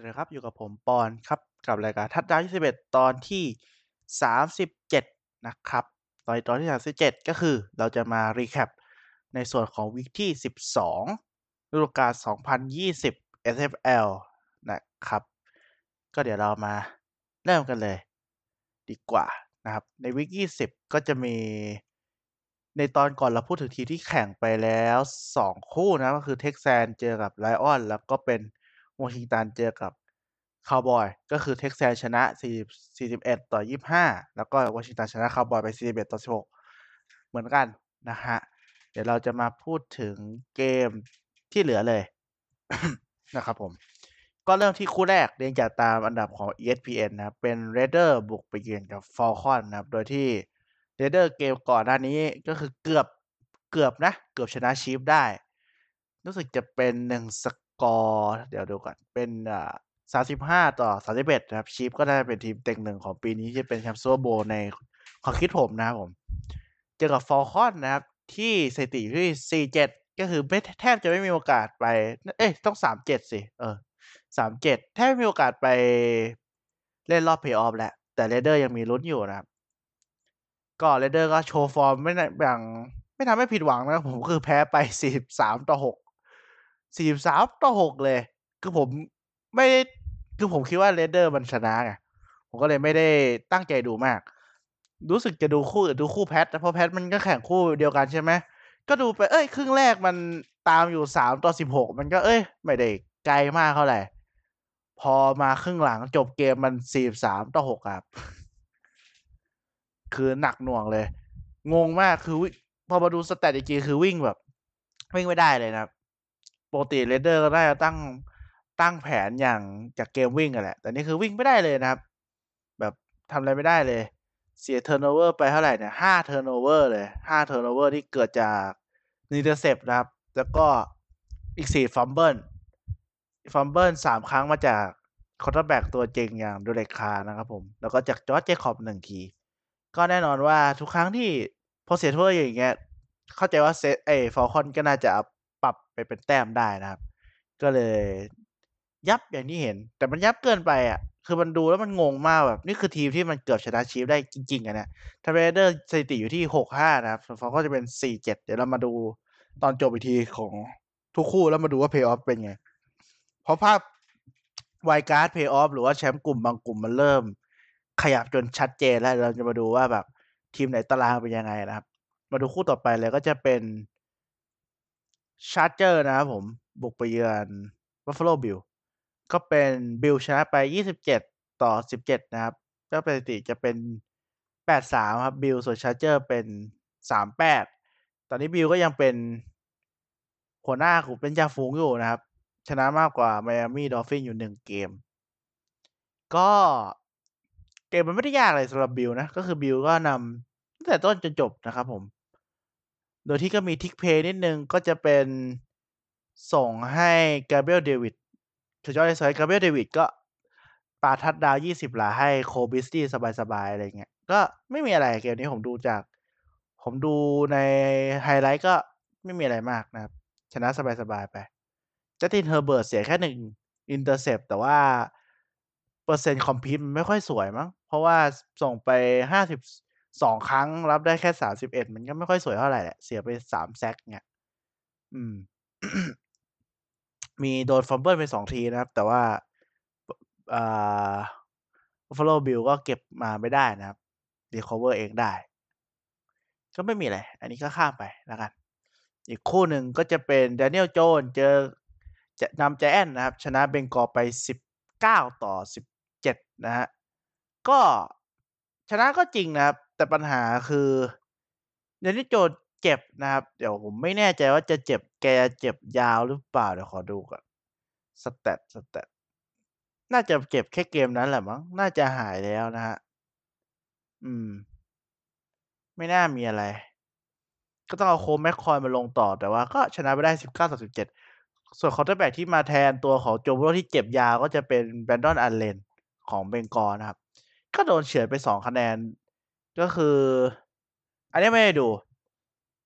วัสดีครับอยู่กับผมปอนครับกับรายการทัดดาว21ตอนที่37นะครับ ตอนตอนที่37ก็คือเราจะมารีแคปในส่วนของวิกที่12ฤดูกาล2020 SFL นะครับ ก็เดี๋ยวเรามาเริ่มกันเลย ดีกว่านะครับ ในวิก20ก็จะมีในตอนก่อนเราพูดถึงทีที่แข่งไปแล้ว2คู่นะก็คือ Texan เจอกับ Lion แล้วก็เป็น วอชิงตันเจอกับคาวบอย ก็คือ Texan ชนะ 40 41 ต่อ 25 แล้วก็วอชิงตันชนะคาวบอยไป 41 ต่อ 16 เหมือนกันนะฮะ เดี๋ยวเราจะมาพูดถึงเกมที่เหลือเลย นะครับผม ก็เริ่มที่คู่แรกเรียงจากตามอันดับของ ESPN นะครับเป็น Raider บุกไปเยือนกับ Falcon นะครับ โดยที่ Raider เกมก่อนหน้านี้ก็คือเกือบเกือบนะ เกือบชนะชีฟได้ รู้สึกจะเป็นหนึ่งส กอร์ เดี๋ยวดูก่อน เป็นอ่าสามสิบห้าต่อสามสิบเอ็ดนะครับชีฟก็ได้เป็นทีมเต็งหนึ่งของปีนี้ที่เป็นแชมป์ซูเปอร์โบในความคิดผมนะครับผม เจอกับฟอลคอนนะครับ ที่สถิติที่สี่เจ็ดก็คือไม่แทบจะไม่มีโอกาสไป เอ้ยต้องสามเจ็ดสิ เออสามเจ็ดแทบไม่มีโอกาสไปเล่นรอบเพย์ออฟ แล้วแต่ Raider ยังมีลุ้นอยู่นะครับ ก็ Raider ก็โชว์ฟอร์มไม่ได้อย่างไม่ทำให้ผิดหวังนะครับผมคือแพ้ไปสี่สิบสามต่อหก สี่สิบสามต่อหกเลย คือผมไม่ได้คือผมคิดว่า Raider มันชนะไงผมก็เลยไม่ได้ตั้งใจดูมาก รู้สึกจะดูคู่อื่นดูคู่ Pat เพราะ Pat มันก็แข่งคู่เดียวกันใช่ไหมก็ดูไปเอ้ย ครึ่งแรกมันตามอยู่สามต่อสิบหกมันก็เอ้ย ไม่ได้ไกลมากเท่าไหร่ พอมาครึ่งหลังจบเกมมันสี่สามต่อหกครับ คือหนักหน่วงเลย งงมากคือวิพอมาดู stat จริงๆคือวิ่งแบบ วิ่งไม่ได้เลยนะครับ ปกติ Raider ก็ได้ตั้งตั้งแผนอย่างจากเกมวิ่งกันแหละ แต่นี่คือวิ่งไม่ได้เลยนะครับ แบบทำอะไรไม่ได้เลย เสีย turnover ไปเท่าไหร่เนี่ยห้า turnover เลยห้า turnover ที่เกิดจากintercept นะครับ แล้วก็อีกสี่ fumble fumble สามครั้งมาจาก quarterback ตัวจริงอย่าง Derek Carr นะครับผม แล้วก็จากจอร์จเจคอบหนึ่งที ก็แน่นอนว่าทุกครั้งที่พอเสียทั่วอย่างเงี้ย เข้าใจว่าเซต Falcon ก็น่าจะ ไปเป็นแต้มได้นะครับ ก็เลยยับอย่างที่เห็น แต่มันยับเกินไปอะ คือมันดูแล้วมันงงมากแบบนี่คือทีมที่มันเกือบชนะ Chief ได้จริงๆอะเนี่ยทาง Raider สถิติอยู่ที่หกห้านะครับ Falcon จะเป็นสี่เจ็ดเดี๋ยวเรามาดูตอนจบอีกทีของทุกคู่แล้วมาดูว่าเพย์ออฟเป็นไง เพราะภาพ wild card playoff หรือว่าแชมป์กลุ่มบางกลุ่มมันเริ่ม ขยับจนชัดเจนแล้วเราจะมาดูว่าแบบทีมไหนตารางเป็นยังไงนะครับ มาดูคู่ต่อไปเลยก็จะเป็น Charger นะครับผม บุกไปเยือน Buffalo Bill ก็เป็นบิลชนะไป 27 ต่อ 17 นะครับ ก็เป็นสถิติจะเป็น 8-3 ครับ บิลส่วน Charger เป็น 3-8 ตอนนี้บิลก็ยังเป็นหัวหน้าของเป็นจ่าฝูงอยู่นะครับ ชนะมากกว่า Miami Dolphin อยู่หนึ่งเกม ก็เกมมันไม่ได้ยากเลยสำหรับบิลนะ ก็คือบิลก็นำตั้งแต่ต้นจนจบนะครับผม โดยที่ก็มี trick play นิดนึงก็จะเป็นส่งให้ Gabriel Davis สุดยอดเลยสวย Gabriel Davis ก็ปา touchdown ยี่สิบหลาให้ Cole Beasley สบายๆ อะไรเงี้ย ก็ไม่มีอะไรเกมนี้ผมดูจาก ผมดูในไฮไลท์ก็ไม่มีอะไรมากนะครับ ชนะสบายๆ ไป Justin Herbert เสียแค่หนึ่ง intercept แต่ว่า เปอร์เซ็นต์ complete ไม่ค่อยสวยมั้ง เพราะว่าส่งไปห้าสิบ สองครั้งรับได้แค่สามสิบเอ็ดมันก็ไม่ค่อยสวยเท่าไหร่แหละ เสียไปสาม sack เนี่ยอืม มีโดนฟัมเบิลไปสองทีนะครับ แต่ว่าอ่าฟลอบิลก็เก็บมาไม่ได้นะครับรีคอเวอร์เองได้ ก็ไม่มีอะไร อันนี้ก็ข้ามไปแล้วกัน อีกคู่หนึ่งก็จะเป็นแดเนียลโจนเจอจะนำแจแอนนะครับ ชนะเบงกอไปสิบเก้าต่อสิบเจ็ดนะฮะ ก็ชนะก็จริงนะครับ แต่ปัญหาคือ Daniel Jones เจ็บนะครับ เดี๋ยวผมไม่แน่ใจว่าจะเจ็บแกเจ็บยาวหรือเปล่า เดี๋ยวขอดูก่อน stat stat น่าจะเจ็บแค่เกมนั้นแหละมั้ง น่าจะหายแล้วนะฮะ อืม ไม่น่ามีอะไร ก็ต้องเอา Colt McCoy มาลงต่อแต่ว่าก็ชนะไปได้สิบเก้าต่อสิบเจ็ดส่วน quarterback ที่มาแทนตัวของ Joe Burrow ที่เจ็บยาวก็จะเป็น Brandon Allenของเบงกอนะครับ ก็โดนเฉือนไปสองคะแนน ก็คือ อันนี้ไม่ได้ดู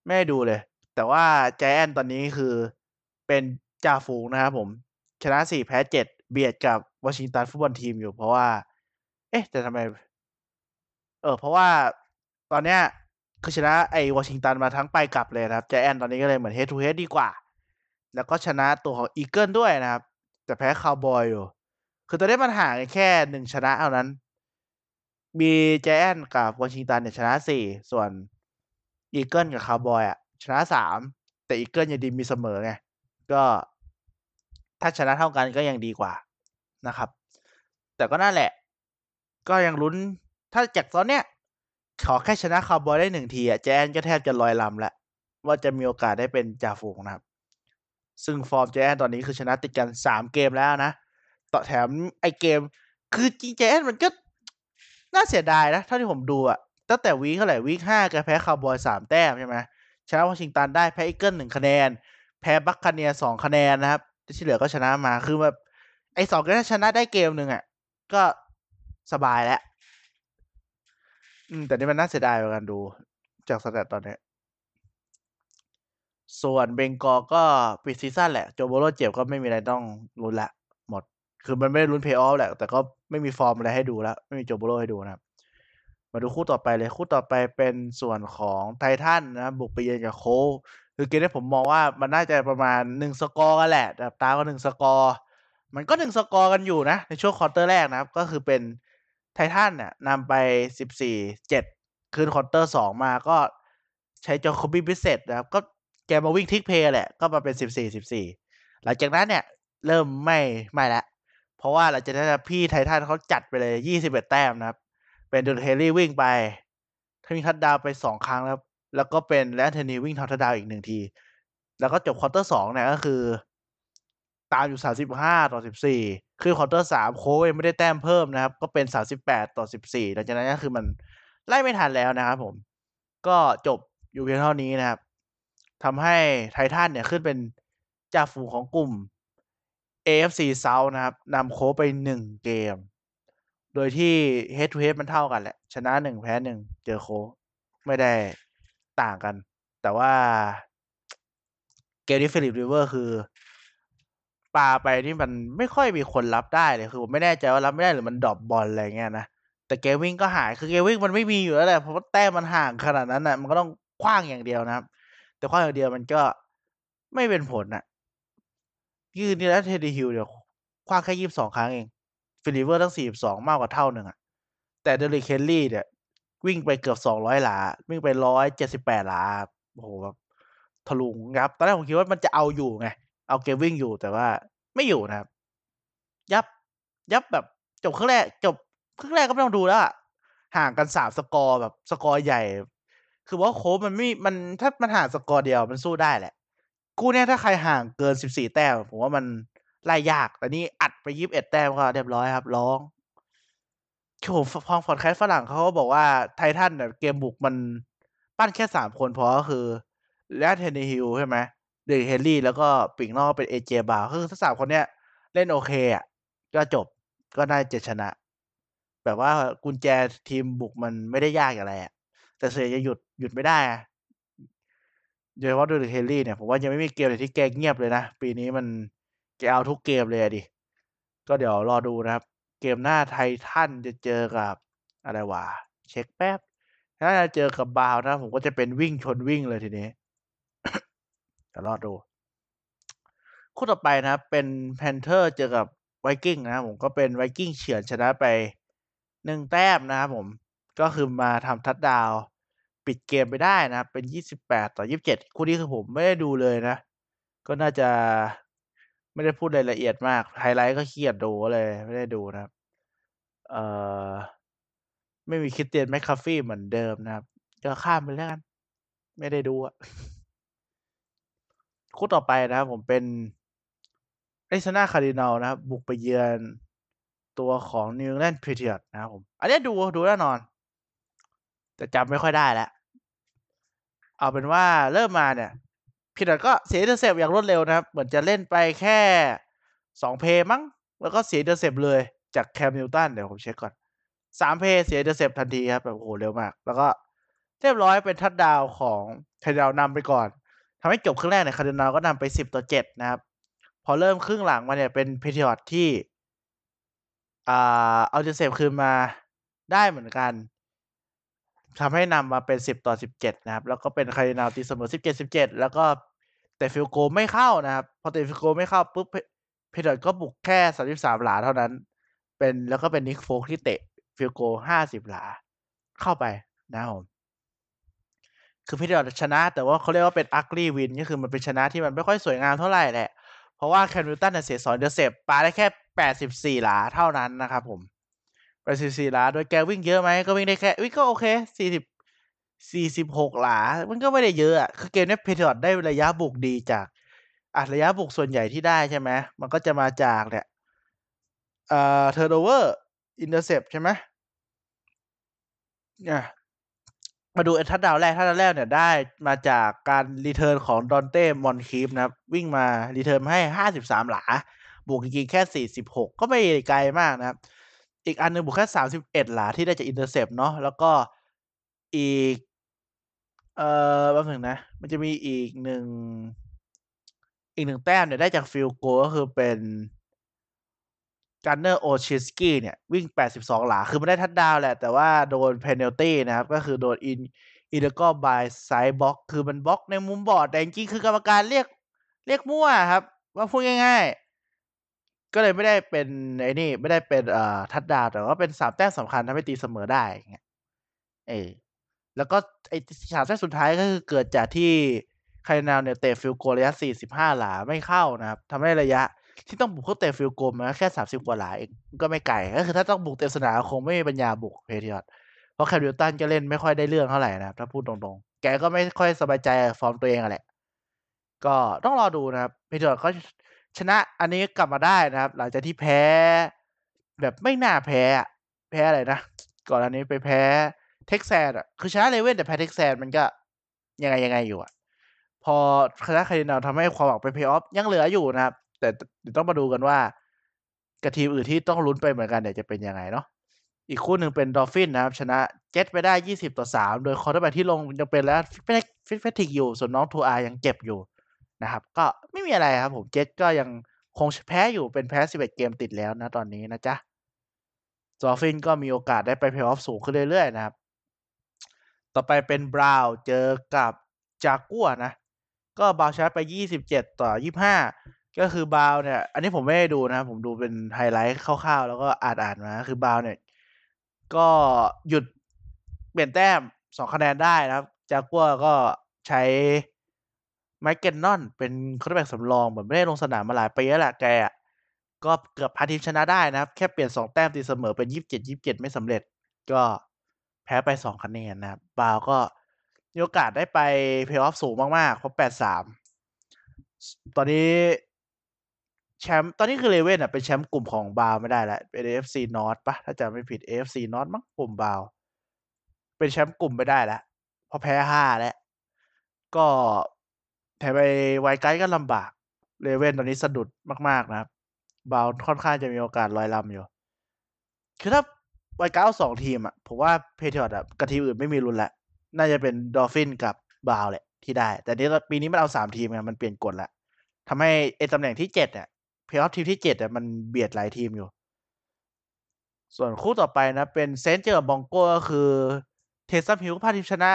ไม่ได้ดูเลย แต่ว่าแจแอนตอนนี้คือเป็นจ่าฝูงนะครับผม ชนะสี่แพ้เจ็ดเบียดกับวอชิงตันฟุตบอลทีมอยู่เพราะว่า เอ๊ะ แต่ทำไม เออ เพราะว่าตอนเนี้ยคือชนะไอ้วอชิงตันมาทั้งไปกลับเลยนะครับ Giants ตอนนี้ก็เลยเหมือน head to head ดีกว่า แล้วก็ชนะตัวของ Eagle ด้วยนะครับ แต่แพ้คาวบอยอยู่ คือตอนนี้มันห่างแค่หนึ่งชนะเท่านั้น มี Giants กับวอชิงตันเนี่ยชนะสี่ส่วน Eagle กับคาวบอยอะ ชนะสามแต่ Eagle ยังดีมีเสมอไงก็ถ้าชนะเท่ากันก็ยังดีกว่านะครับ แต่ก็นั่นแหละ ก็ยังลุ้นถ้าจากตอนเนี้ยขอแค่ชนะคาวบอยได้หนึ่งทีอะ Giants ก็แทบจะลอยลำแล้วว่าจะมีโอกาสได้เป็นจ่าฝูงนะครับ ซึ่งฟอร์ม Giants ตอนนี้คือชนะติดกันสามเกมแล้วนะ ต่อแถมไอเกม คือจริง Giants มันก็ น่าเสียดายนะเท่าที่ผมดูอะตั้งแต่ week เท่าไหร่ week ห้าแกแพ้คาวบอยสามแต้มใช่ไหมชนะวอชิงตันได้แพ้ Eagles หนึ่งคะแนน แพ้ Buccaneers สองคะแนนนะครับที่เหลือก็ชนะมาคือแบบไอ้สองเกมถ้าชนะได้เกมหนึ่งอะก็สบายแล้ว อืม แต่นี่มันน่าเสียดายเหมือนกันดู จาก stat ตอนนี้ ส่วน Bengals ก็ปิด season แหละ Joe Burrow เจ็บก็ไม่มีอะไรต้องลุ้นละ คือมันไม่ได้ลุ้นเพย์ออฟแหละ แต่ก็ไม่มีฟอร์มอะไรให้ดูแล้ว ไม่มี Joe Burrow ให้ดูนะครับ มาดูคู่ต่อไปเลย คู่ต่อไปเป็นส่วนของ Titans นะบุกไปเยือนกับโคคือเกมนี้ผมมองว่ามันน่าจะประมาณหนึ่งสกอร์กันแหละแต่ตาก็หนึ่งสกอร์ มันก็หนึ่งสกอร์กันอยู่นะ ในช่วง quarter แรกนะครับ ก็คือเป็นTitans เนี่ยนำไปสิบสี่เจ็ดขึ้น quarter สองมาก็ใช้ Jacoby Brissett นะครับ ก็แกมาวิ่ง trick play แหละ ก็มาเป็นสิบสี่สิบสี่หลังจากนั้นเนี่ย เริ่มไม่ไม่ละ เพราะว่าหลังจากนั้นพี่ Titans เขาจัดไปเลยยี่สิบเอ็ดแต้มนะครับ เป็น Derrick Henry วิ่งไปทวิ่งทัดดาวไปสองครั้งแล้วแล้วก็เป็น Ryan Tannehill วิ่งทัดดาวอีกหนึ่งที แล้วก็จบ quarter สองเนี่ยก็คือ ตามอยู่สามสิบห้าต่อสิบสี่คือ quarter สาม Colts ไม่ได้แต้มเพิ่มนะครับ ก็เป็นสามสิบแปดต่อสิบสี่หลังจากนั้นก็คือมันไล่ไม่ทันแล้วนะครับผม ก็จบอยู่เพียงเท่านี้นะครับทำให้ Titans เนี่ยขึ้นเป็นจ่าฝูงของกลุ่ม AFC South นะครับนำโค้ไปหนึ่งเกม โดยที่ head to head มันเท่ากันแหละ ชนะหนึ่งแพ้หนึ่งเจอโค้ไม่ได้ต่างกัน แต่ว่าเกมนี้ Philip Rivers คือปาไปนี่มันไม่ค่อยมีคนรับได้เลยคือผมไม่แน่ใจว่ารับไม่ได้หรือมัน drop บอลอะไรเงี้ยนะแต่เกมวิ่งก็หายคือเกมวิ่งมันไม่มีอยู่แล้วแหละเพราะว่าแต้มมันห่างขนาดนั้นนะมันก็ต้องขว้างอย่างเดียวนะครับ แต่ขว้างอย่างเดียวมันก็ไม่เป็นผลนะ ยืนนี่แล้ว Tannehill เดี๋ยวขว้างแค่ยี่สิบสองครั้งเองฟิลิเวอร์ตั้งสี่สิบสองมากกว่าเท่าหนึ่งอะแต่เดลิเคลลี่เนี่ยวิ่งไปเกือบสองร้อยหลา วิ่งไปร้อยเจ็ดสิบแปดหลาโอ้โหแบบทะลุงครับ ตอนแรกผมคิดว่ามันจะเอาอยู่ไง เอาเกมวิ่งอยู่แต่ว่าไม่อยู่นะครับ ยับ ยับแบบจบครึ่งแรก จบครึ่งแรกก็ไม่ต้องดูแล้วอะห่างกันสามสกอร์แบบสกอร์ใหญ่ คือว่าโค้มันไม่มันถ้ามันห่างสกอร์เดียวมันสู้ได้แหละ คู่เนี้ยถ้าใครห่างเกินสิบสี่แต้มผมว่ามันไล่ยาก แต่นี่อัดไปยี่สิบเอ็ดแต้มก็เรียบร้อยครับ ร้องคือผมฟังฟอร์แคสฝรั่งเขาก็บอกว่า Titans เนี่ยเกมบุกมันปั้นแค่สามคนพอก็คือ Ryan Tannehill ใช่ไหม Derrick Henry แล้วก็ปีกนอกเป็น A.J. Brown คือทั้งสามคนเนี้ย เล่นโอเคอะก็จบก็ได้เจชนะ แบบว่ากุญแจทีมบุกมันไม่ได้ยากอะไรอะแต่เสียจะหยุดหยุดไม่ได้อะ โดยเฉพาะ Derrick Henry เนี่ยผมว่ายังไม่มีเกมไหนที่แกเงียบเลยนะ ปีนี้มันแกเอาทุกเกมเลยอะดิ ก็เดี๋ยวรอดูนะครับ เกมหน้า Titans จะเจอกับอะไรวะ เช็คแป๊บถ้าจะเจอกับบาวนะ ผมก็จะเป็นวิ่งชนวิ่งเลยทีนี้เดี๋ยวรอดู คู่ต่อไปนะครับ เป็น Panthers เจอกับ Vikings นะผมก็เป็น Vikings เฉือนชนะไปหนึ่งแต้มนะครับผมก็คือมาทำทัดดาว ปิดเกมไปได้นะครับ เป็นยี่สิบแปดต่อยี่สิบเจ็ดคู่นี้คือผมไม่ได้ดูเลยนะ ก็น่าจะไม่ได้พูดรายละเอียดมาก ไฮไลท์ก็เครียดดูเลย ไม่ได้ดูนะครับ เอ่อ ไม่มี Christian McCaffrey เหมือนเดิมนะครับ ก็ข้ามไปแล้วกัน ไม่ได้ดูอะคู่ต่อไปนะครับ ผมเป็น Arizona Cardinals นะครับ บุกไปเยือนตัวของนิวแลนด์พ a เทียร์นะครับผม อันนี้ดูดูแน่นอน แต่จำไม่ค่อยได้แล้ว เอาเป็นว่าเริ่มมาเนี่ย Patriots ก็เสีย intercept อย่างรวดเร็วนะครับ เหมือนจะเล่นไปแค่สอง play มั้ง แล้วก็เสีย intercept เลยจาก Cam Newton เดี๋ยวผมเช็คก่อนสาม play เสีย intercept ทันทีครับแบบโอ้โหเร็วมาก แล้วก็เรียบร้อยเป็นทัดดาวของ Cardinals นำไปก่อนทำให้จบครึ่งแรกเนี่ย Cardinals ก็นำไปสิบต่อเจ็ดนะครับ พอเริ่มครึ่งหลังมาเนี่ยเป็น Patriots ที่อ่าเอาเจเซฟคืนมาได้เหมือนกัน ทำให้นำมาเป็นสิบต่อสิบเจ็ดนะครับ แล้วก็เป็น Cardinals ตีเสมอสิบเจ็ดสิบเจ็ดแล้วก็แต่ field goal ไม่เข้านะครับ พอเตะ field goal ไม่เข้าปุ๊บ Patriots ก็บุกแค่สามสิบสามหลาเท่านั้น เป็นแล้วก็เป็น Nick Folk ที่เตะ field goal ห้าสิบหลา เข้าไปนะครับผมคือ Patriots ชนะ แต่ว่าเขาเรียกว่าเป็น ugly win ก็คือมันเป็นชนะที่มันไม่ค่อยสวยงามเท่าไหร่แหละ เพราะว่า Cam Newton เสียสอง intercept ปาได้แค่แปดสิบสี่หลาเท่านั้นนะครับผม แปดสิบสี่หลาโดยแกวิ่งเยอะไหมก็วิ่งได้แค่วิ่งก็โอเคสี่สิบสี่สิบหกหลา มันก็ไม่ได้เยอะอะ คือเกมนี้ Patriots ได้ระยะบุกดีจากอะระยะบุกส่วนใหญ่ที่ได้ใช่ไหมมันก็จะมาจากเนี่ยเอ่อ turnover intercept ใช่ไหมเนี่ยมาดูทัดดาวแรกทัดดาวแรกเนี่ยได้มาจากการ return ของ Donte Moncrief นะครับ วิ่งมาreturn ให้ห้าสิบสามหลา บุกจริงๆแค่สี่สิบหกก็ไม่ไกลมากนะครับ อีกอันหนึ่งบุกแค่สามสิบเอ็ดหลาที่ได้จาก intercept เนาะแล้วก็อีก เอ่อแป๊บนึงนะ มันจะมีอีกหนึ่งอีกหนึ่งแต้มเนี่ยได้จาก field goal ก็คือเป็น Gunner Olszewski เนี่ย วิ่ง 82 หลา คือมันได้ทัดดาวแหละ แต่ว่าโดน penalty นะครับ ก็คือโดนอินอินเดอร์ก็บายไซบ็อก คือมันบล็อกในมุมบอดแต่จริงๆคือกรรมการเรียกเรียกมั่วครับ ว่าพูดง่ายๆ ก็เลยไม่ได้เป็นไอ้นี่ไม่ได้เป็นเอ่อทัดดาวแต่ว่าเป็นสามแต้มสำคัญทำให้ตีเสมอได้เงี้ยเออแล้วก็ไอ้ฉากสุดท้ายก็คือเกิดจากที่ Cardinals เนี่ยเตะ field goal ระยะ 45 หลาไม่เข้านะครับทำให้ระยะที่ต้องบุกเข้าเตะ field goal มาแค่ 30 กว่าหลาเองก็ไม่ไกลก็คือถ้าต้องบุกเต็มสนามคงไม่มีปัญญาบุก Patriotsเพราะ Cam Newton ก็เล่นไม่ค่อยได้เรื่องเท่าไหร่นะครับถ้าพูดตรงๆ แกก็ไม่ค่อยสบายใจฟอร์มตัวเองแหละก็ต้องรอดูนะครับ Patriots เขา ชนะอันนี้กลับมาได้นะครับ หลังจากที่แพ้ แบบไม่น่าแพ้ แพ้อะไรนะ ก่อนอันนี้ไปแพ้ Texans อะคือชนะ Ravens แต่แพ้ Texans มันก็ยังไงยังไงอยู่อะ พอชนะ Cardinals ทำให้ความหวังเป็นเพย์ออฟยังเหลืออยู่นะครับ แต่ต้องมาดูกันว่ากับทีมอื่นที่ต้องลุ้นไปเหมือนกันเนี่ยจะเป็นยังไงเนาะอีกคู่หนึ่งเป็น Dolphins นะครับ ชนะเจ็ตไปได้ 20 ต่อ 3 โดย quarterback ที่ลงยังเป็น Ryan Fitzpatrick อยู่ ส่วนน้อง Tua ยังเจ็บอยู่ นะครับ ก็ไม่มีอะไรครับผมเจ็ตก็ยังคงแพ้อยู่เป็นแพ้ 11 เกมติดแล้วนะตอนนี้นะจ๊ะ Dolphins ก็มีโอกาสได้ไปเพลย์ออฟสูงขึ้นเรื่อยๆนะครับ ต่อไปเป็น Browns เจอกับ Jaguars นะ ก็ Browns ชนะไป 27 ต่อ 25 ก็คือ Browns เนี่ย อันนี้ผมไม่ได้ดูนะผมดูเป็นไฮไลท์คร่าวๆ แล้วก็อ่านอ่านมา คือ Browns เนี่ย ก็หยุดเปลี่ยนแต้มสองคะแนนได้นะครับ Jaguars ก็ใช้ Mike Glennon เป็น quarterback สำรองเหมือนไม่ได้ลงสนามมาหลายปีแล้วแหละแกก็เกือบพาทีมชนะได้นะครับ แค่เปลี่ยนสองแต้มตีเสมอเป็น27 27ไม่สำเร็จ ก็แพ้ไปสองคะแนนนะครับบาวก็มีโอกาสได้ไปเพลย์ออฟสูงมากๆ เพราะแปดสามตอนนี้แชมป์ตอนนี้คือ Ravens อะเป็นแชมป์กลุ่มของบาวไม่ได้แล้วเป็น AFC North ปะถ้าจำไม่ผิด AFC North มั้งกลุ่มบาว เป็นแชมป์กลุ่มไม่ได้แล้วเพราะแพ้ห้าแล้วก็ แถมไป wild card ก็ลำบาก Ravens ตอนนี้สะดุดมาก ๆ นะครับ บาวค่อนข้างจะมีโอกาสลอยลำอยู่ คือถ้าไวก้าสองทีมอะ ผมว่า Patriots อะกับทีมอื่นไม่มีลุ้นละ น่าจะเป็น Dolphins กับ Browns แหละที่ได้ แต่นี้ปีนี้มันเอาสามทีมไงมันเปลี่ยนกฎละทำให้ไอตำแหน่งที่เจ็ดอะเพย์ออฟทีมที่เจ็ดอะมันเบียดหลายทีมอยู่ ส่วนคู่ต่อไปนะ เป็น Saints เจอ Broncos ก็คือ Taysom Hill พาทีมชนะ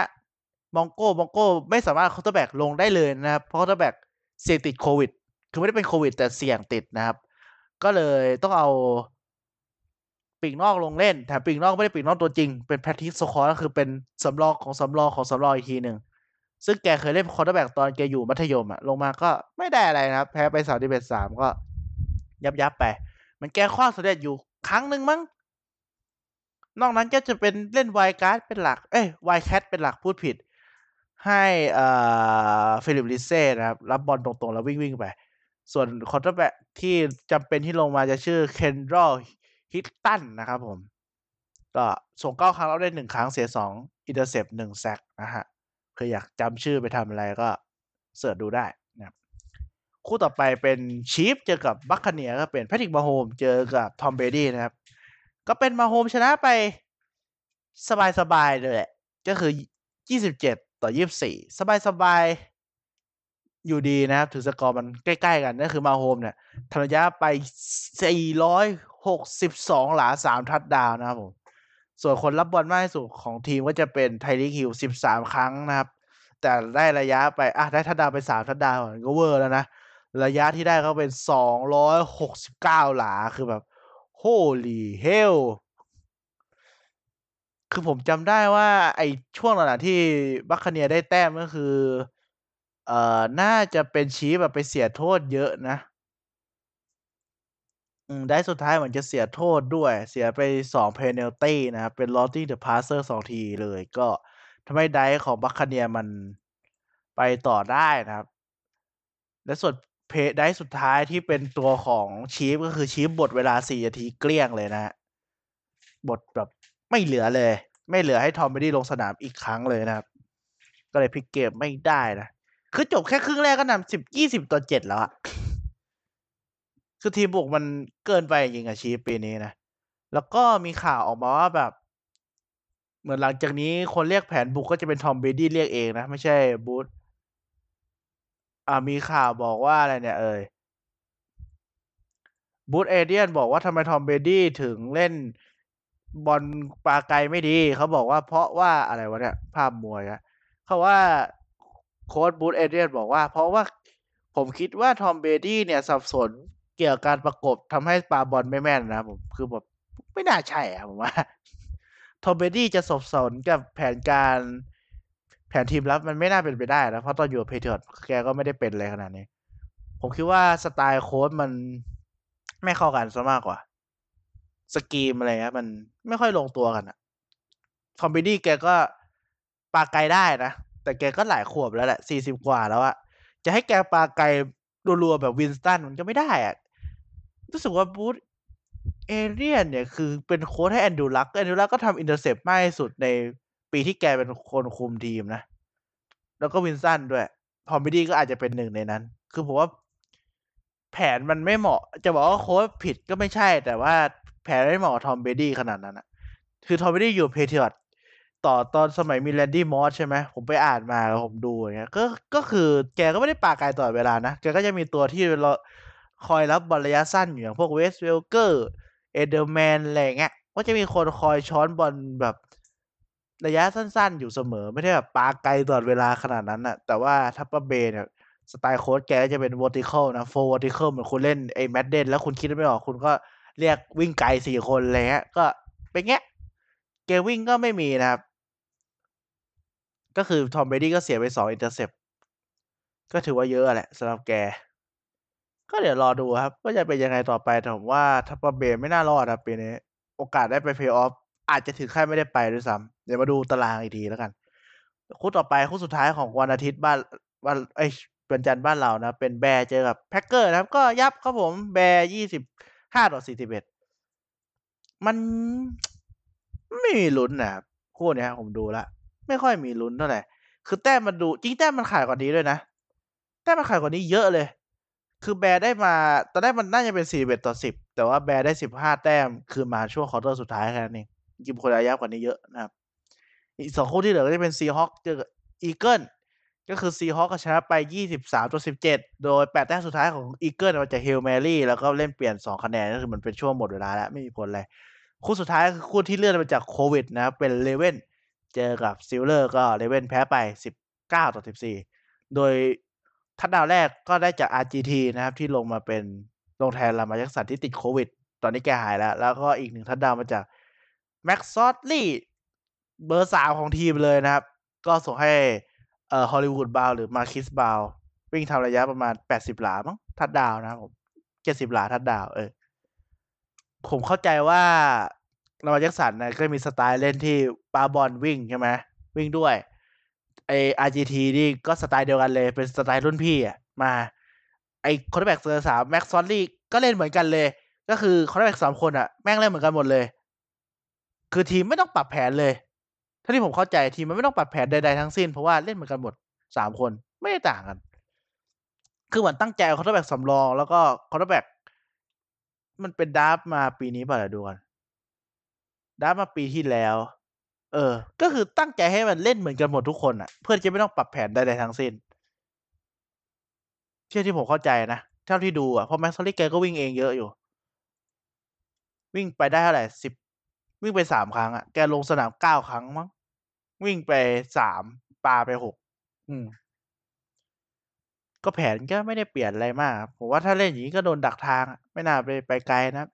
Broncos Broncos ไม่สามารถ quarterback ลงได้เลยนะครับ เพราะ quarterback เสี่ยงติดโควิด คือไม่ได้เป็นโควิด แต่เสี่ยงติดนะครับ ก็เลยต้องเอาปีกนอกลงเล่นแต่ปีกนอกไม่ได้ปีกนอกตัวจริง เป็น practice squad ก็คือเป็นสำรองของสำรองของสำรองอีกทีหนึ่งซึ่งแกเคยเล่น quarterback ตอนแกอยู่มัธยมอะลงมาก็ไม่ได้อะไรนะครับ แพ้ไปสามที่เป็นสามก็ ยับยับไป มันแกขว้างสำเร็จอยู่ครั้งหนึ่งมั้งนอกนั้นก็จะเป็นเล่น wild card เป็นหลัก เอ้ย wildcat เป็นหลักพูดผิด ให้อ่า Phillip Lindsay นะครับ รับบอลตรงๆ แล้ววิ่งวิ่งไป ส่วน quarterback ที่จำเป็นที่ลงมาจะชื่อ Kendall Hinton นะครับผม ก็ส่งเก้าครั้งแล้วได้หนึ่งครั้งเสียสอง intercept หนึ่ง sack นะฮะเผื่ออยากจำชื่อไปทำอะไรก็ search ดูได้นะครับ คู่ต่อไปเป็น Chiefs เจอกับ Buccaneers ก็เป็น Patrick Mahomes เจอกับ Tom Brady นะครับ ก็เป็น Mahomes ชนะไปสบายๆเลยแหละก็คือยี่สิบเจ็ด ต่อยี่สิบสี่สบายอยู่ดีนะครับถึงสกอร์มันใกล้ ๆ กันนั่นคือ Mahomes เนี่ยทำระยะไป 462 หลา 3 touchdown นะครับผม ส่วนคนรับบอลมากที่สุดของทีมก็จะเป็น Tyreek Hill 13 ครั้งนะครับ แต่ได้ระยะไป อะ ได้ touchdown ไป 3 touchdown ก็เวอร์แล้วนะ ระยะที่ได้ก็เป็น 269 หลาคือแบบ Holy hell คือผมจำได้ว่า ไอ้ช่วงหลังๆที่ Buccaneers ได้แต้มก็คือ เอ่อ น่าจะเป็น Chiefs แบบไปเสียโทษเยอะนะ อืม ได้สุดท้ายเหมือนจะเสียโทษด้วย เสียไป2 penalty นะครับ เป็น Roughing the Passer 2ทีเลยก็ทำให้ drive ของ Buccaneers มันไปต่อได้นะครับ และส่วนเพ drive สุดท้ายที่เป็นตัวของ Chiefs ก็คือ Chiefs บดเวลา4นาทีเกลี้ยงเลยนะบทแบบ ไม่เหลือเลย ไม่เหลือให้ทอม Brady ลงสนามอีกครั้งเลยนะครับ ก็เลยพลิกเกมไม่ได้นะ คือจบแค่ครึ่งแรกก็นำ10 20ต่อ7แล้วอะคือทีมบุกมันเกินไปจริงอะชีปีนี้นะ แล้วก็มีข่าวออกมาว่าแบบ เหมือนหลังจากนี้คนเรียกแผนบุกก็จะเป็นทอม Brady เรียกเองนะ ไม่ใช่บูธอ่ามีข่าวบอกว่าอะไรเนี่ย เอ่ยบูธเอเดียนบอกว่าทำไมทอม Brady ถึงเล่น บอลปาไกลไม่ดี เขาบอกว่าเพราะว่าอะไรวะเนี่ยภาพมัวอีกแล้วเขาว่าโค้ชบูธเอเดียนบอกว่า เพราะว่าผมคิดว่าทอม Brady เนี่ยสับสนเกี่ยวกับการประกบทำให้ปาบอลไม่แม่นนะผมคือแบบไม่น่าใช่อะผมว่า ทอม Brady จะสับสนกับแผนการแผนทีมรับมันไม่น่าเป็นไปได้นะเพราะตอนอยู่กับ Patriots แกก็ไม่ได้เป็นอะไรขนาดนี้ ผมคิดว่าสไตล์โค้ชมันไม่เข้ากันเสียมากกว่า สกีมอะไรเงี้ยมันไม่ค่อยลงตัวกันอะทอม Brady แกก็ปาไกลได้นะ แต่แกก็หลายขวบแล้วแหละ40กว่าแล้วอะจะให้แกปาไกลรัวๆแบบ Winston มันก็ไม่ได้อะรู้สึกว่าบูธเอเดียนเนี่ยคือเป็นโค้ชให้ Andrew Luck Andrew Luck ก็ทำ intercept มากที่สุดในปีที่แกเป็นคนคุมทีมนะ แล้วก็ Winston ด้วยทอม Brady ก็อาจจะเป็นหนึ่งในนั้น คือผมว่าแผนมันไม่เหมาะ จะบอกว่าโค้ชผิดก็ไม่ใช่ แต่ว่า แผนไม่เหมาะกับทอม Brady ขนาดนั้นอะคือทอม Brady อยู่ Patriots ต่อตอนสมัยมี Randy Moss ใช่ไหมผมไปอ่านมาแล้วผมดูอย่างเงี้ยก็ก็คือแกก็ไม่ได้ปาไกลตลอดเวลานะ แกก็จะมีตัวที่รอคอยรับบอลระยะสั้นอยู่อย่างพวก Wes Welker Edelman อะไรอย่างเงี้ยก็จะมีคนคอยช้อนบอลแบบระยะสั้นๆ อยู่เสมอ ไม่ได้แบบปาไกลตลอดเวลาขนาดนั้นน่ะแต่ว่า Tampa Bay เนี่ยสไตล์โค้ชแกจะเป็น vertical นะ full vertical เหมือนคุณเล่นไอ้ Madden แล้วคุณคิดไม่ออกคุณก็ เรียกวิ่งไกล4คนอะไรเงี้ยก็เป็นเงี้ยเกมวิ่งก็ไม่มีนะครับ ก็คือทอม Brady ก็เสียไป2 intercept ก็ถือว่าเยอะแหละสำหรับแก ก็เดี๋ยวรอดูครับว่าจะเป็นยังไงต่อไปแต่ผมว่า Tampa Bay ไม่น่ารอดครับปีนี้ โอกาสได้ไป Playoff อาจจะถึงขั้นไม่ได้ไปด้วยซ้ำเดี๋ยวมาดูตารางอีกทีแล้วกันคู่ต่อไปคู่สุดท้ายของวันอาทิตย์บ้านวันเอ๊ยวันจันทร์บ้านเรานะ เป็น Bears เจอกับ Packers นะครับ ก็ยับครับผมแบร์ยี่สิบ Bears 25ต่อ41มันไม่มีลุ้นนะครับคู่เนี้ยผมดูแล้วไม่ค่อยมีลุ้นเท่าไหร่คือแต้มมันดูจริงแต้มมันขาดกว่านี้ด้วยนะแต้มมันขาดกว่านี้เยอะเลย คือ Bears ได้มาตอนแรกมันน่าจะเป็น41ต่อ10แต่ว่า Bears ได้15แต้ม คืนมาช่วงควอเตอร์สุดท้ายแค่นั้นเองจริงๆควรจะยับกว่านี้เยอะนะครับ อีก2คู่ที่เหลือก็จะเป็น Seahawks เจอกับ Eagles ก็ ก็คือ Seahawks ก็ชนะไป 23ต่อ17 โดย 8 แต้มสุดท้ายของ Eagles มาจาก Hail Mary แล้วก็เล่นเปลี่ยน 2 คะแนนก็คือมันเป็นช่วงหมดเวลาแล้วไม่มีผลอะไร คู่สุดท้ายคือคู่ที่เลื่อนมาจากโควิดนะครับ เป็น Ravens เจอกับ Steelers ก็ Ravens แพ้ไป 19ต่อ14 โดยทัชดาวแรกก็ได้จาก RGT นะครับ ที่ลงมาเป็นลงแทน Lamar Jackson ที่ติดโควิด ตอนนี้แกหายแล้ว แล้วก็อีก1ทัชดาวมาจาก Max Crosby เบอร์3ของทีมเลยนะครับ ก็ส่งให้ เอ่อ Hollywood Brown หรือ Marquise Brown วิ่งทำระยะประมาณ80หลามั้งทัชดาวน์นะครับผม70หลาทัชดาวเออ ผมเข้าใจว่า Lamar Jackson น่ะก็มีสไตล์เล่นที่ปาบอลวิ่งใช่ไหมวิ่งด้วยไอ้ RGT นี่ก็สไตล์เดียวกันเลย เป็นสไตล์รุ่นพี่อะมา ไอ้ Quarterback เบอร์3 Max Crosby ก็เล่นเหมือนกันเลย ก็คือ Quarterback 3คนอะแม่งเล่นเหมือนกันหมดเลย คือทีมไม่ต้องปรับแผนเลย ท่าที่ผมเข้าใจทีมมันไม่ต้องปรับแผนใดๆทั้งสิ้นเพราะว่าเล่นเหมือนกันหมด3คนไม่ได้ต่างกัน คือเหมือนตั้งใจเอา Quarterback สำรอง แล้วก็ Quarterback มันเป็นดราฟมาปีนี้เปล่าเดี๋ยวดูก่อนดราฟมาปีที่แล้ว เออ ก็คือตั้งใจให้มันเล่นเหมือนกันหมดทุกคนอะเพื่อที่จะไม่ต้องปรับแผนใดๆทั้งสิ้นเที่ยวที่ผมเข้าใจนะเท่าที่ดูอะเพราะแม็กซ์ซอรี่แกก็วิ่งเองเยอะอยู่ วิ่งไปได้เท่าไหร่สิบวิ่งไปสามครั้งอะแกลงสนามเก้าครั้งมั้ง วิ่งไปสามปาไปหกอืม ก็แผนก็ไม่ได้เปลี่ยนอะไรมากผมว่าถ้าเล่นอย่างนี้ก็โดนดักทาง ไม่น่าไปไปไกลนะ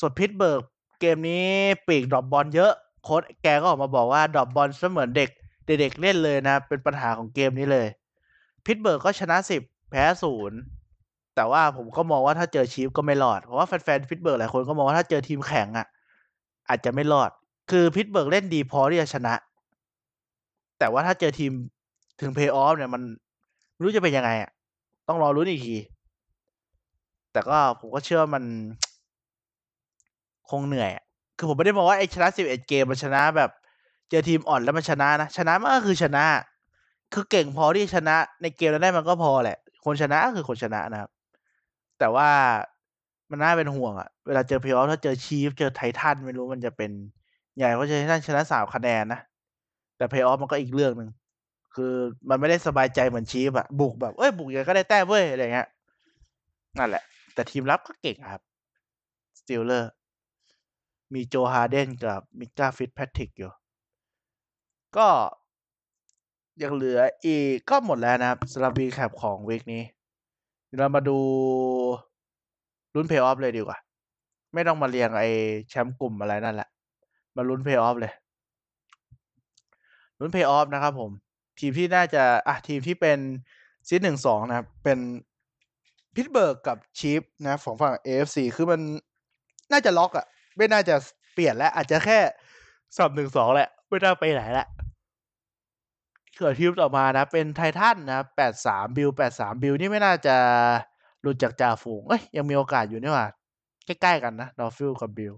ส่วน Pittsburgh เกมนี้ปีก drop บอลเยอะ โค้ชแกก็ออกมาบอกว่า drop บอลเสมือนเด็กเด็กๆเล่นเลยนะ เป็นปัญหาของเกมนี้เลย Pittsburgh ก็ชนะสิบแพ้ศูนย์แต่ว่าผมก็มองว่าถ้าเจอ Chiefs ก็ไม่รอด เพราะว่าแฟนๆ Pittsburgh หลายคนก็มองว่าถ้าเจอทีมแข็งอะ อาจจะไม่รอด คือ Pittsburgh เล่นดีพอที่จะชนะ แต่ว่าถ้าเจอทีมถึงเพย์ออฟเนี่ยมันไม่รู้จะเป็นยังไงอะ ต้องรอลุ้นอีกที แต่ก็ผมก็เชื่อมัน คงเหนื่อยอคือผมไม่ได้มองว่าไอ้ชนะสิบเอ็ดเกมมันชนะแบบ เจอทีมอ่อนแล้วมันชนะนะ ชนะมันก็คือชนะ คือเก่งพอที่ชนะ ในเกมนั้นได้มันก็พอแหละ คนชนะก็คือคนชนะนะครับ แต่ว่ามันน่าเป็นห่วงอะเวลาเจอเพลย์ออฟถ้าเจอ Chiefs เจอ Titans ไม่รู้มันจะเป็นใหญ่เพราะไททันชนะสามคะแนนนะ แต่เพลย์ออฟมันก็อีกเรื่องหนึ่งคือมันไม่ได้สบายใจเหมือน Chief อะบุกแบบเอ้ยบุกยังก็ได้แต้มเว้ยอะไรเงี้ยนั่นแหละ แต่ทีมรับก็เก่งครับ Steeler มี Joe Haden กับ Minkah Fitzpatrick อยู่ ก็ยังเหลืออีกก็หมดแล้วนะครับสำหรับ recap ของ week นี้เดี๋ยวเรามาดูลุ้นเพลย์ออฟเลยดีกว่า ไม่ต้องมาเรียงไอ้แชมป์กลุ่มอะไรนั่นแหละ มาลุ้นเพลย์ออฟเลย ลุ้นเพลย์ออฟนะครับผม ทีมที่น่าจะอะทีมที่เป็น seed หนึ่งสองนะครับ เป็น Pittsburgh กับ Chief นะของฝั่ง AFC คือมันน่าจะล็อกอะไม่น่าจะเปลี่ยนแล้ว อาจจะแค่สลับหนึ่งสองแหละ ไม่น่าไปไหนละเกิดทีมต่อมานะ เป็นไททันนะแปดสามบิลแปดสามบิลนี่ไม่น่าจะหลุดจากจ่าฝูงเอ้ยยังมีโอกาสอยู่นี่หว่า ใกล้ๆกันนะ Dolphin กับ Bill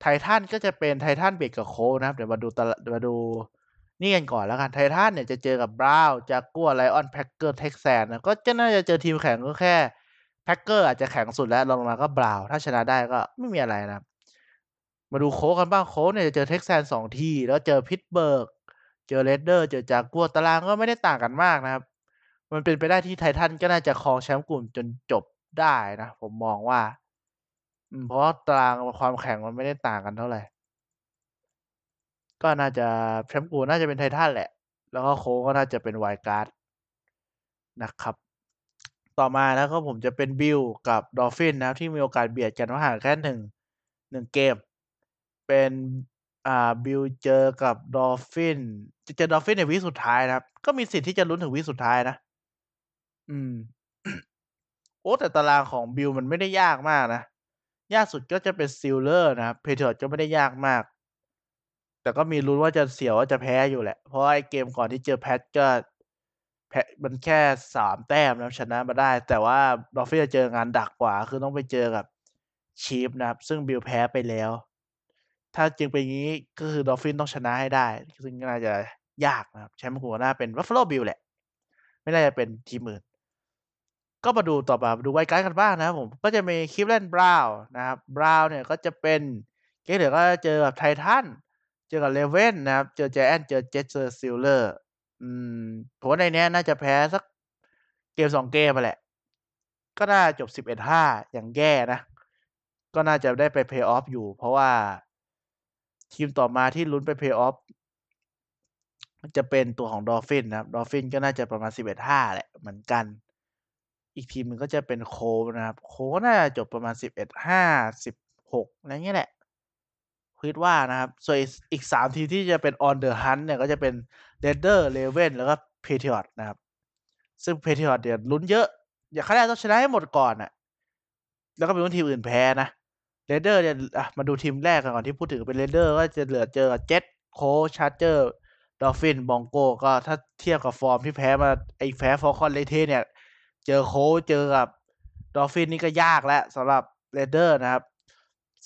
Titan ก็จะเป็นไททันเบียดกับ Colt นะครับเดี๋ยวมาดูตะมาดู นี่กันก่อนแล้วกันไททันเนี่ยจะเจอกับ Brown Jaguar Lion Packer Texan นะก็จะน่าจะเจอทีมแข็งก็แค่ Packer อาจจะแข็งสุดแล้วลงมาก็ Brown ถ้าชนะได้ก็ไม่มีอะไรนะมาดู Colt กันบ้าง Colt เนี่ยจะเจอ Texan สองทีแล้วเจอ Pittsburgh เจอ Raider เจอจากกัวตารางก็ไม่ได้ต่างกันมากนะครับ มันเป็นไปได้ที่ไททันก็น่าจะครองแชมป์กลุ่มจนจบได้นะ ผมมองว่าเพราะตารางความแข่งมันไม่ได้ต่างกันเท่าไหร่ ก็น่าจะแชมป์กลุ่มน่าจะเป็นไททันแหละ แล้วก็ Colt ก็น่าจะเป็น wild card นะครับ ต่อมาแล้วก็ผมจะเป็นบิลกับ Dolphin นะที่มีโอกาสเบียดกันว่าห่างแค่หนึ่งหนึ่งเกม เป็นอ่าบิลเจอกับ Dolphinจะเจอ Dolphin ใน week สุดท้ายนะครับ ก็มีสิทธิ์ที่จะลุ้นถึงวิสุดท้ายนะ อืม โอ้แต่ตารางของบิลมันไม่ได้ยากมากนะ ยากสุดก็จะเป็น Steeler นะ Patriot ก็ไม่ได้ยากมาก แต่ก็มีลุ้นว่าจะเสียวว่าจะแพ้อยู่แหละ เพราะไอ้เกมก่อนที่เจอ Pat ก็ แพ้มันแค่สามแต้มนะชนะมาได้ แต่ว่า Dolphin จะเจองานหนักกว่า คือต้องไปเจอกับ Chief นะครับ ซึ่งบิลแพ้ไปแล้ว ถ้าเกิดเป็นงี้ก็คือ Dolphin ต้องชนะให้ได้ ซึ่งน่าจะยากนะครับแชมป์หัวหน้าเป็น Buffalo Bill แหละ ไม่น่าจะเป็นทีมอื่นก็มาดูต่อมาดู wild card กันบ้างนะครับผมก็จะมี Cleveland Brown นะครับ Brown เนี่ยก็จะเป็นเกมเหลือก็เจอกับไททัน เจอกับ Raven นะครับ เจอ Giant เจอเจสเจอ Steeler อืมผมว่าในนี้น่าจะแพ้สักเกมสองเกมไปแหละ ก็น่าจบสิบเอ็ดห้าอย่างแย่นะ ก็น่าจะได้ไปเพลย์ออฟอยู่ เพราะว่าทีมต่อมาที่ลุ้นไปเพลย์ออฟจะเป็นตัวของ Dolphin นะครับ Dolphin ก็น่าจะประมาณสิบเอ็ดห้าแหละเหมือนกัน อีกทีมหนึ่งก็จะเป็นโคนะครับ โคน่าจะจบประมาณสิบเอ็ดห้าสิบหกอะไรเงี้ยแหละ คิดว่านะครับ ส่วนอีกสามทีมที่จะเป็น on the hunt เนี่ยก็จะเป็น r a i d e r Raven แล้วก็ Patriot นะครับ ซึ่ง Patriot เดี๋ยวลุ้นเยอะ อย่าคาดต้องชนะให้หมดก่อนอะแล้วก็เป็นทีมอื่นแพ้นะ r a i d e r เนี่ยมาดูทีมแรกกันก่อนที่พูดถึงเป็น r a i d e r ก็จะเหลือเจอกับ Jet Colt Charger Dolphin Bronco ก็ถ้าเทียบกับฟอร์มที่แพ้มาไอ้แพ้ Falcon เละเทะเนี่ย เจอ Colt เจอกับ Dolphin นี่ก็ยากแล้วสำหรับ Raider นะครับ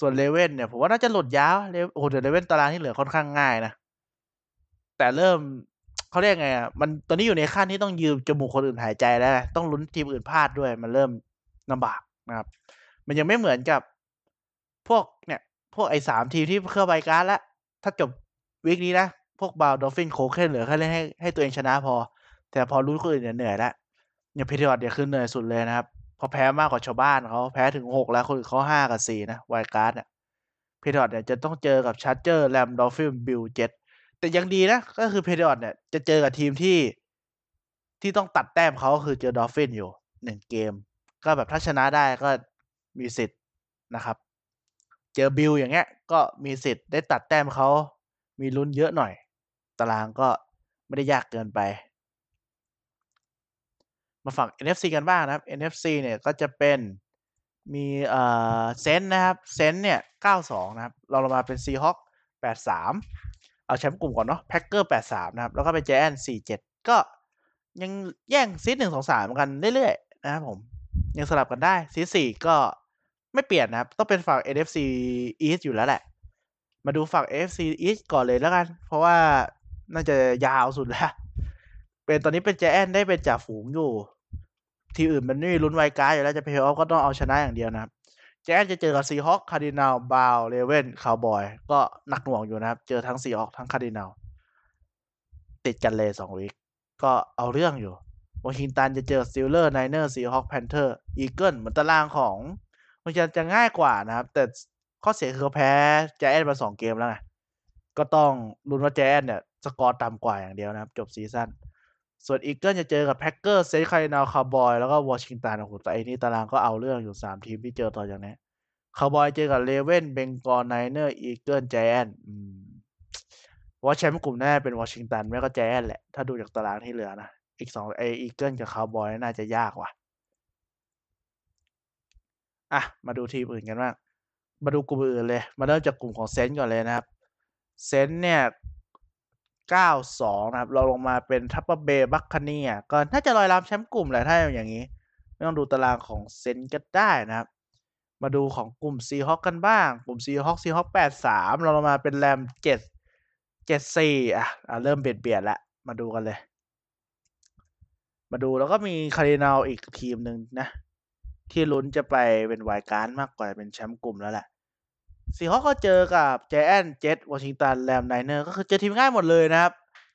ส่วน Raven เนี่ยผมว่าน่าจะหลุดยาวเลโอ้โหเดี๋ยว Raven ตารางที่เหลือค่อนข้างง่ายนะแต่เริ่มเขาเรียกไงอะมันตอนนี้อยู่ในขั้นที่ต้องยืมจมูกคนอื่นหายใจแล้ว ต้องลุ้นทีมอื่นพลาดด้วย มันเริ่มลำบากนะครับ มันยังไม่เหมือนกับพวกเนี่ย พวกไอ้สามทีมที่เข้า wild card แล้วถ้าจบ week นี้นะพวก Brown Dolphin Colt แค่เหลือแค่เล่นให้ให้ตัวเองชนะพอ แต่พอลุ้นคนอื่นเนี่ยเหนื่อยแล้วเนี่ย Patriot เนี่ยคือเหนื่อยสุดเลยนะครับ เพราะแพ้มากกว่าชาวบ้านเขาแพ้ถึงหกแล้วคนอื่นเขาห้ากับสี่นะ wild card เนี่ยPatriot เนี่ยจะต้องเจอกับ Charger Ram Dolphin Bill Jet แต่ยังดีนะ ก็คือ Patriot เนี่ยจะเจอกับทีมที่ที่ต้องตัดแต้มเขาคือเจอ Dolphin อยู่หนึ่งเกม ก็แบบถ้าชนะได้ก็มีสิทธิ์นะครับ เจอบิลอย่างเงี้ย ก็มีสิทธิ์ได้ตัดแต้มเขามีลุ้นเยอะหน่อย ตารางก็ไม่ได้ยากเกินไป มาฝั่ง NFC กันบ้างนะครับ NFC เนี่ยก็จะเป็นมีเอ่อเซนนะครับเซนเนี่ย92นะครับเราลงมาเป็นซีฮอค83เอาแชมป์กลุ่มก่อนเนาะแพ็คเกอร์83นะครับ แล้วก็เป็นแจน47ก็ยังแย่งซีหนึ่งสองสามกันเรื่อยๆนะครับผม ยังสลับกันได้ซีสี่ก็ไม่เปลี่ยนนะครับ ต้องเป็นฝั่ง NFC East อยู่แล้วแหละ มาดูฝั่ง AFC East ก่อนเลยแล้วกัน เพราะว่าน่าจะยาวสุดแล้ว เป็นตอนนี้เป็นแจแอนได้เป็นจ่าฝูงอยู่ ทีมอื่นมันไม่มีลุ้น wild card อยู่แล้วจะเพย์ออฟก็ต้องเอาชนะอย่างเดียวนะครับ Giant จะเจอกับ Seahawk Cardinal Brown Raven Cowboy ก็หนักหน่วงอยู่นะครับ เจอทั้ง Seahawk ทั้งคาร์ดินาลติดกันเลยสอง week ก็เอาเรื่องอยู่วอชิงตันจะเจอ Steeler Niner Seahawk Panther Eagle เหมือนตารางของมันจะจะง่ายกว่านะครับ แต่ข้อเสียคือแพ้แจแอนมาสองเกมแล้วไงก็ต้องลุ้นว่าแจแอนเนี่ย สกอร์ต่ำกว่าอย่างเดียวนะครับ จบ season ส่วน Eagle จะเจอกับ Packer Saint Cardinal Cowboy แล้วก็วอชิงตันโอ้โหแต่อันนี้ตารางก็เอาเรื่องอยู่สามทีมที่เจอต่อจากนี้คาวบอยเจอกับ Raven Bengal Niner Eagle Giant ว่าแชมป์กลุ่มแน่เป็นวอชิงตันไม่ก็แจนแหละ ถ้าดูจากตารางที่เหลือนะ อีกสองไอ้ Eagle กับคาวบอยน่าจะยากว่ะอะ มาดูทีมอื่นกันบ้างมาดูกลุ่มอื่นเลย มาเริ่มจากกลุ่มของ Saint ก่อนเลยนะครับ Saints เนี่ย 92 นะครับ เราลงมาเป็นทัพเปอร์เบย์บัคคาเนียก็น่าจะลอยลำแชมป์กลุ่มแหละถ้าอย่างนี้ ไม่ต้องดูตารางของ Saints ก็ได้นะครับ มาดูของกลุ่ม Seahawks กันบ้าง กลุ่ม Seahawks Seahawks 83 รองลงมาเป็น Rams 7 74อะอะ เริ่มเบียดเบียดละ มาดูกันเลย มาดูแล้วก็มี Cardinals อีกทีมหนึ่งนะ ที่ลุ้นจะไปเป็น wild card มากกว่าเป็นแชมป์กลุ่มแล้วแหละ Seahawks ก็เจอกับ Giants Jets Washington Rams Niners ก็คือเจอทีมง่ายหมดเลยนะครับ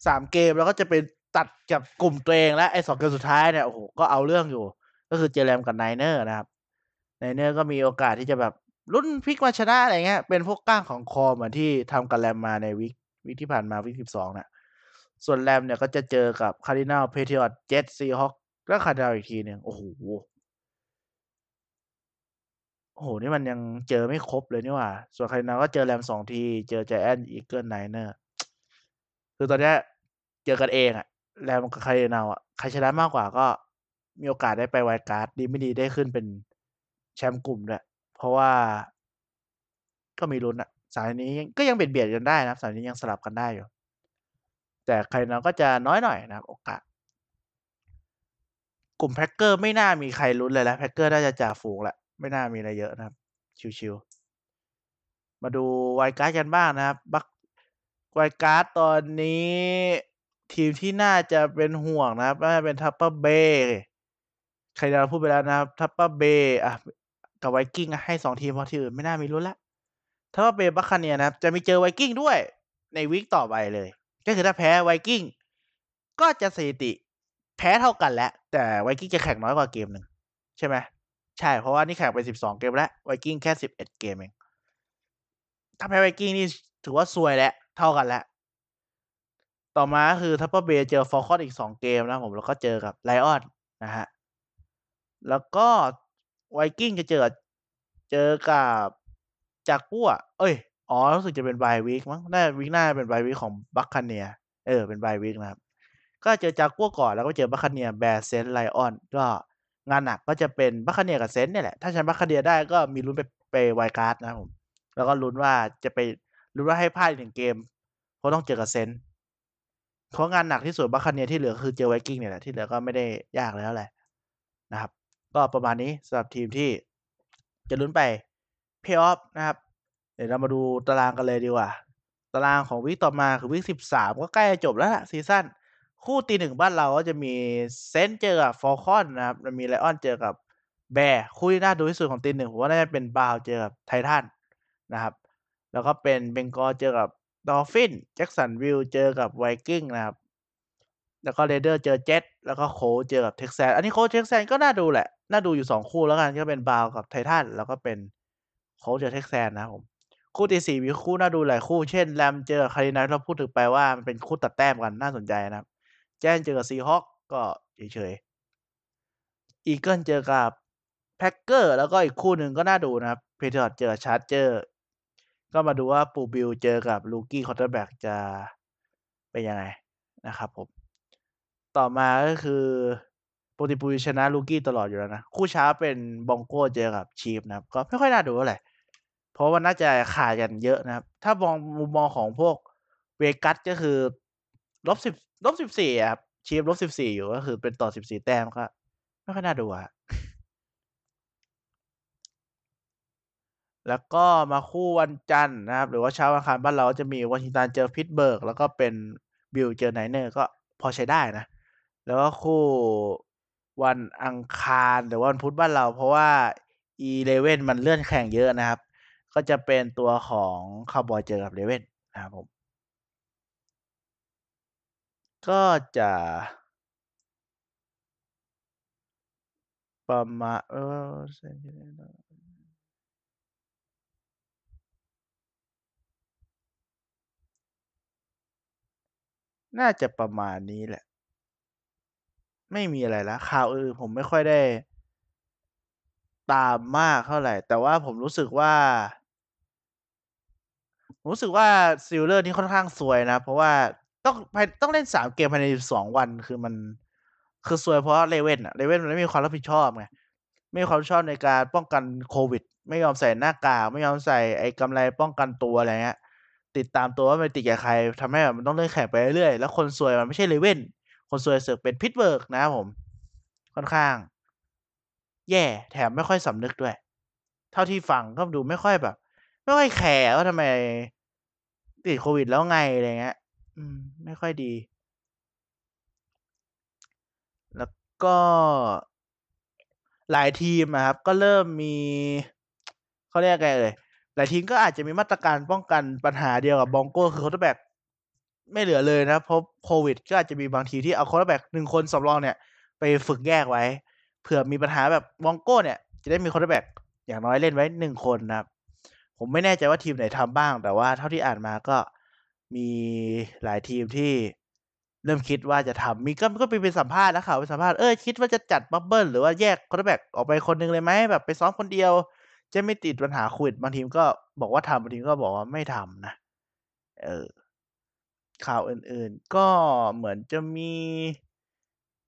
สามเกมแล้วก็จะเป็นตัดกับกลุ่มตัวเองแล้วไอ้สองเกมสุดท้ายเนี่ยโอ้โหก็เอาเรื่องอยู่ ก็คือเจอ Rams กับ Niners นะครับ Niners ก็มีโอกาสที่จะแบบลุ้นพลิกมาชนะอะไรเงี้ยเป็นพวกก้างขวางคอเหมือนที่ทำกับ Rams มาใน week week ที่ผ่านมา week สิบสองเนี่ยส่วน Rams เนี่ยก็จะเจอกับ Cardinals Patriots Jets Seahawks แล้ว Cardinals อีกทีหนึ่งโอ้โห โอ้โหนี่มันยังเจอไม่ครบเลยนี่หว่า ส่วน Cardinals ก็เจอ Rams สองที เจอ Giants Eagles Niners คือตอนนี้เจอกันเองอะ Rams กับ Cardinals อะ ใครชนะมากกว่าก็มีโอกาสได้ไป wild card ดีไม่ดีได้ขึ้นเป็นแชมป์กลุ่มด้วย เพราะว่า ก็มีลุ้นอะ สายนี้ก็ยังเบียดเบียดกันได้นะสายนี้ยังสลับกันได้อยู่ แต่ใครนาก็จะน้อยหน่อยนะครับ โอกาส กลุ่ม Packers ไม่น่ามีใครลุ้นเลยแล้ว Packers น่าจะจ่าฝูงแหละ ไม่น่ามีอะไรเยอะนะครับ ชิวๆมาดู wild card กันบ้างนะครับ บัก wild card ตอนนี้ทีมที่น่าจะเป็นห่วงนะครับน่าจะเป็น Tampa Bay ใครเราพูดไปแล้วนะครับ Tampa Bay อะกับ Vikings ให้สองทีมเพราะที่อื่นไม่น่ามีลุ้นละ Tampa Bay Buccaneers นะครับ จะมีเจอ Vikings ด้วยใน week ต่อไปเลย ก็คือถ้าแพ้ Vikings ก็จะสถิติแพ้เท่ากันแล้วแต่ Vikings จะแข่งน้อยกว่าเกมหนึ่งใช่ไหม ใช่เพราะว่านี่แข่งไปสิบสองเกมแล้ว Vikings แค่สิบเอ็ดเกมเองถ้าแพ้ Vikings นี่ถือว่าซวยแล้วเท่ากันแล้ว ต่อมาคือ Tampa Bay เจอ Falcons อีกสองเกมนะผมแล้วก็เจอกับ Lions นะฮะ แล้วก็ Vikings จะเจอเจอกับจากกัวเอ้ย อ๋อ รู้สึกจะเป็น bye week มั้งน่า week หน้าเป็น bye week ของ Buccaneers เออ เป็น bye week นะครับ ก็เจอจากกัวก่อนแล้วก็เจอ Buccaneers Bears Saints Lions ก็ งานหนักก็จะเป็น Buccaneers กับ Saints เนี่ยแหละ ถ้าชนะ Buccaneers ได้ก็มีลุ้นไปไป wild card นะผม แล้วก็ลุ้นว่าจะไปลุ้นว่าให้พลาดหนึ่งเกมเพราะต้องเจอกับ Saints เพราะงานหนักที่สุด Buccaneers ที่เหลือคือเจอ Vikings เนี่ยแหละที่เหลือก็ไม่ได้ยากแล้วแหละนะครับ ก็ประมาณนี้สำหรับทีมที่จะลุ้นไปเพย์ออฟนะครับ เดี๋ยวเรามาดูตารางกันเลยดีกว่า ตารางของ week ต่อมาคือ week สิบสามก็ใกล้จะจบแล้วล่ะ season คู่ตีหนึ่งบ้านเราก็จะมี Saints เจอกับ Falcons นะครับมี Lions เจอกับ Bears คู่ที่น่าดูที่สุดของตีหนึ่งผมว่าน่าจะเป็น Browns เจอกับ Titans นะครับ แล้วก็เป็น Bengals เจอกับ Dolphins Jacksonville เจอกับ Vikings นะครับ แล้วก็ Raiders เจอเจ็ตแล้วก็ Colts เจอกับ Texans อันนี้ Colts Texans ก็น่าดูแหละ น่าดูอยู่สองคู่แล้วกันก็เป็น Browns กับ Titans แล้วก็เป็น Colts เจอ Texans นะครับผมคู่ที่สี่มีคู่น่าดูหลายคู่เช่น Rams เจอ Cardinals เราพูดถึงไปว่ามันเป็นคู่ตัดแต้มกันน่าสนใจนะครับ Giants เจอกับ Seahawks ก็เฉยๆ Eagles เจอกับ Packers แล้วก็อีกคู่หนึ่งก็น่าดูนะครับ Patriots เจอ Chargers ก็มาดูว่าปูบิลเจอกับ rookie quarterback จะเป็นยังไงนะครับผม ต่อมาก็คือปกติปูบิลชนะลูกี้ตลอดอยู่แล้วนะ คู่เช้าเป็นบองโก้เจอกับชีฟนะครับ ก็ไม่ค่อยน่าดูเท่าไหร่เพราะว่าน่าจะขาดกันเยอะนะครับ ถ้ามองมุมมองของพวกเวกัสก็คือ ลบสิบลบสิบสี่ครับชีฟลบสิบสี่อยู่ก็คือเป็นต่อสิบสี่แต้มก็ไม่ค่อยน่าดูอะแล้วก็มาคู่วันจันทร์นะครับ หรือว่าเช้าวันอังคารบ้านเราจะมีวอชิงตันเจอ Pittsburgh แล้วก็เป็น Bills เจอ Niners ก็พอใช้ได้นะ แล้วก็คู่วันอังคารหรือวันพุธบ้านเรา เพราะว่าอี Ravens มันเลื่อนแข่งเยอะนะครับ ก็จะเป็นตัวของคาร์บอยเจอกับ Ravens นะครับผม ก็จะประมาณเออน่าจะประมาณนี้แหละ ไม่มีอะไรแล้วข่าวอื่นผมไม่ค่อยได้ ตามมากเท่าไหร่ แต่ว่าผมรู้สึกว่าผมรู้สึกว่า Steelers นี่ค่อนข้างซวยนะ เพราะว่า ต้องต้องเล่นสามเกมภายในสองวันคือมัน คือสวยเพราะเลเว่นอะเลเว่นมันไม่มีความรับผิดชอบไงไม่มีความชอบในการป้องกันโควิด ไม่ยอมใส่หน้ากากไม่ยอมใส่ไอ้กำไรป้องกันตัวอะไรเงี้ยติดตามตัวว่ามันติดกับใครทำให้แบบมันต้องเล่นแข่งไปเรื่อยๆแล้วคนสวยมันไม่ใช่เลเว่นคนสวยเสือกเป็นพิทเบิร์กนะครับผม ค่อนข้าง แย่ แถมไม่ค่อยสำนึกด้วย เท่าที่ฟังก็ดูไม่ค่อยแบบ ไม่ค่อยแคร์ว่าทำไมติดโควิดแล้วไงอะไรเงี้ย อืม ไม่ค่อยดี แล้วก็หลายทีมนะครับ ก็เริ่มมีเขาเรียกไงเอ่ยหลายทีมก็อาจจะมีมาตรการป้องกันปัญหาเดียวกับบองโก้คือโคตรแบกไม่เหลือเลยนะ เพราะโควิด ก็อาจจะมีบางทีที่เอาโคตรแบกหนึ่งคนสำรองเนี่ย ไปฝึกแยกไว้ เผื่อมีปัญหาแบบบองโก้เนี่ย จะได้มีโคตรแบกอย่างน้อยเล่นไว้หนึ่งคนนะครับ ผมไม่แน่ใจว่าทีมไหนทำบ้าง แต่ว่าเท่าที่อ่านมาก็ มีหลายทีมที่เริ่มคิดว่าจะทำมีก็ก็ไปเป็นสัมภาษณ์นะข่าวไปสัมภาษณ์เออคิดว่าจะจัด bubble หรือว่าแยก quarterback ออกไปคนนึงเลยไหมแบบไปซ้อมคนเดียว จะไม่ติดปัญหาโควิดบางทีมก็บอกว่าทำบางทีมก็บอกว่าไม่ทำนะ เออ ข่าวอื่นๆ ก็เหมือนจะมี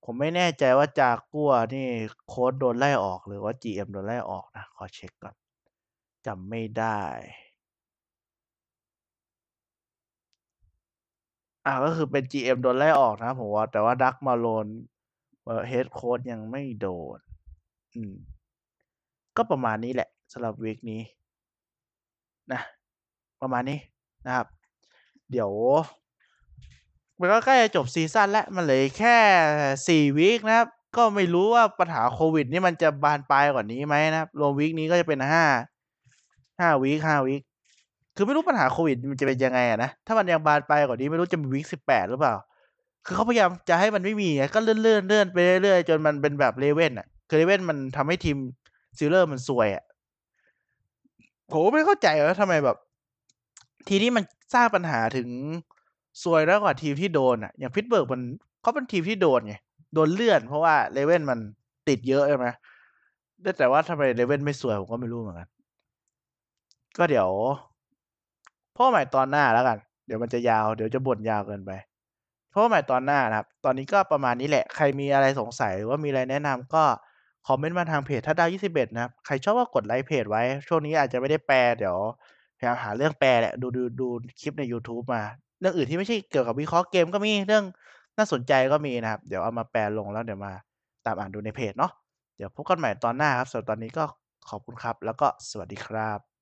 ผมไม่แน่ใจว่าจากกัวนี่โค้ชโดนไล่ออกหรือว่า GM โดนไล่ออกนะ ขอเช็คก่อนจำไม่ได้ อ่าก็คือเป็น GM โดนไล่ออกนะผมว่า แต่ว่า Doug Marrone head coach ยังไม่โดน อืม ก็ประมาณนี้แหละสำหรับ week นี้ นะ ประมาณนี้นะครับ เดี๋ยวมันก็ใกล้จะจบ season แล้ว มันเหลือแค่สี่ week นะครับ ก็ไม่รู้ว่าปัญหาโควิด นี่มันจะบานปลายกว่านี้ไหมนะครับ รวม week นี้ก็จะเป็นห้าห้า week ห้า week คือไม่รู้ปัญหาโควิดมันจะเป็นยังไงอะนะ ถ้ามันยังบานไปกว่านี้ไม่รู้จะมี week สิบแปดหรือเปล่า คือเขาพยายามจะให้มันไม่มีไงก็เลื่อนเลื่อนเลื่อนไปเรื่อยๆจนมันเป็นแบบ Ravens อะ คือ Ravens มันทำให้ทีม Steelers มันซวยอะผมไม่เข้าใจว่าทำไมแบบ ทีนี้มันสร้างปัญหาถึงซวยแล้วกว่าทีมที่โดนอะ อย่างพิตเบิร์กมันเขาเป็นทีมที่โดนไงโดนเลื่อน เพราะว่าเลเว่นมันติดเยอะใช่ไหมแต่ว่าทำไมเลเว่นไม่สวยผมก็ไม่รู้เหมือนกันก็เดี๋ยว พ่อใหม่ตอนหน้าแล้วกัน เดี๋ยวมันจะยาวเดี๋ยวจะบ่นยาวเกินไปพ่อใหม่ตอนหน้านะครับ ตอนนี้ก็ประมาณนี้แหละ ใครมีอะไรสงสัยหรือว่ามีอะไรแนะนำก็คอมเมนต์มาทางเพจถ้าดาวยี่สิบเอ็ดนะครับ ใครชอบก็กดไลค์เพจไว้ ช่วงนี้อาจจะไม่ได้แปลเดี๋ยวพยายามหาเรื่องแปลแหละ ดูดูดูคลิปใน YouTube มา เรื่องอื่นที่ไม่ใช่เกี่ยวกับวิเคราะห์เกมก็มีเรื่องน่าสนใจก็มีนะครับ เดี๋ยวเอามาแปลลงแล้วเดี๋ยวมาตามอ่านดูในเพจเนาะเดี๋ยวพบกันใหม่ตอนหน้าครับสำหรับตอนนี้ก็ขอบคุณครับ แล้วก็สวัสดีครับ